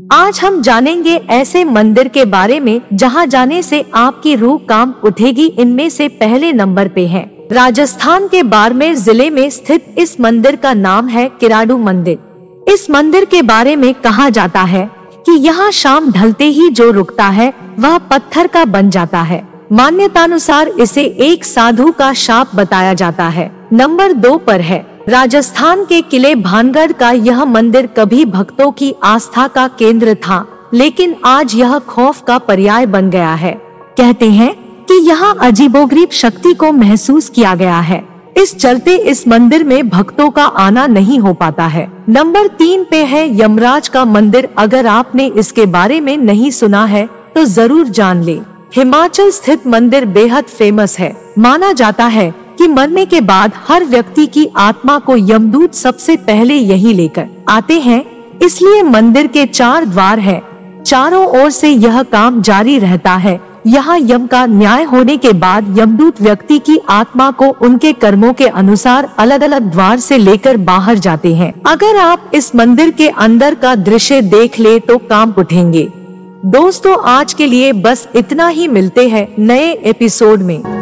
आज हम जानेंगे ऐसे मंदिर के बारे में, जहाँ जाने से आपकी रूह काम उठेगी। इनमें से पहले नंबर पे है। राजस्थान के बाड़मेर ज़िले में स्थित इस मंदिर का नाम है किराडू मंदिर। इस मंदिर के बारे में कहा जाता है कि यहाँ शाम ढलते ही जो रुकता है, वह पत्थर का बन जाता है। मान्यतानुसार इसे एक साधु का शाप बताया जाता है। नंबर दो पर है। राजस्थान के किले भानगढ़ का यह मंदिर कभी भक्तों की आस्था का केंद्र था, लेकिन आज यह खौफ का पर्याय बन गया है। कहते हैं कि यहाँ अजीबोगरीब शक्ति को महसूस किया गया है। इस चलते इस मंदिर में भक्तों का आना नहीं हो पाता है। नंबर तीन पे है यमराज का मंदिर। अगर आपने इसके बारे में नहीं सुना है तो ज़रूर जान ले। हिमाचल स्थित मंदिर बेहद फ़ेमस है। माना जाता है कि मरने के बाद हर व्यक्ति की आत्मा को यमदूत सबसे पहले यही लेकर आते हैं। इसलिए मंदिर के चार द्वार है। चारों ओर से यह काम जारी रहता है। यहाँ यम का न्याय होने के बाद यमदूत व्यक्ति की आत्मा को उनके कर्मों के अनुसार अलग अलग द्वार से लेकर बाहर जाते हैं। अगर आप इस मंदिर के अंदर का दृश्य देख ले तो काम उठेंगे। दोस्तों, आज के लिए बस इतना ही मिलते हैं नए एपिसोड में।